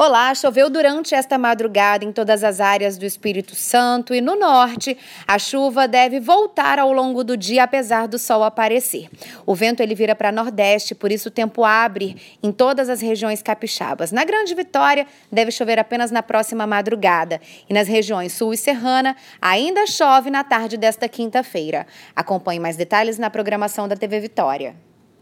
Olá, choveu durante esta madrugada em todas as áreas do Espírito Santo e no norte. A chuva deve voltar ao longo do dia, apesar do sol aparecer. O vento ele vira para nordeste, por isso o tempo abre em todas as regiões capixabas. Na Grande Vitória, deve chover apenas na próxima madrugada. E nas regiões sul e serrana, ainda chove na tarde desta quinta-feira. Acompanhe mais detalhes na programação da TV Vitória.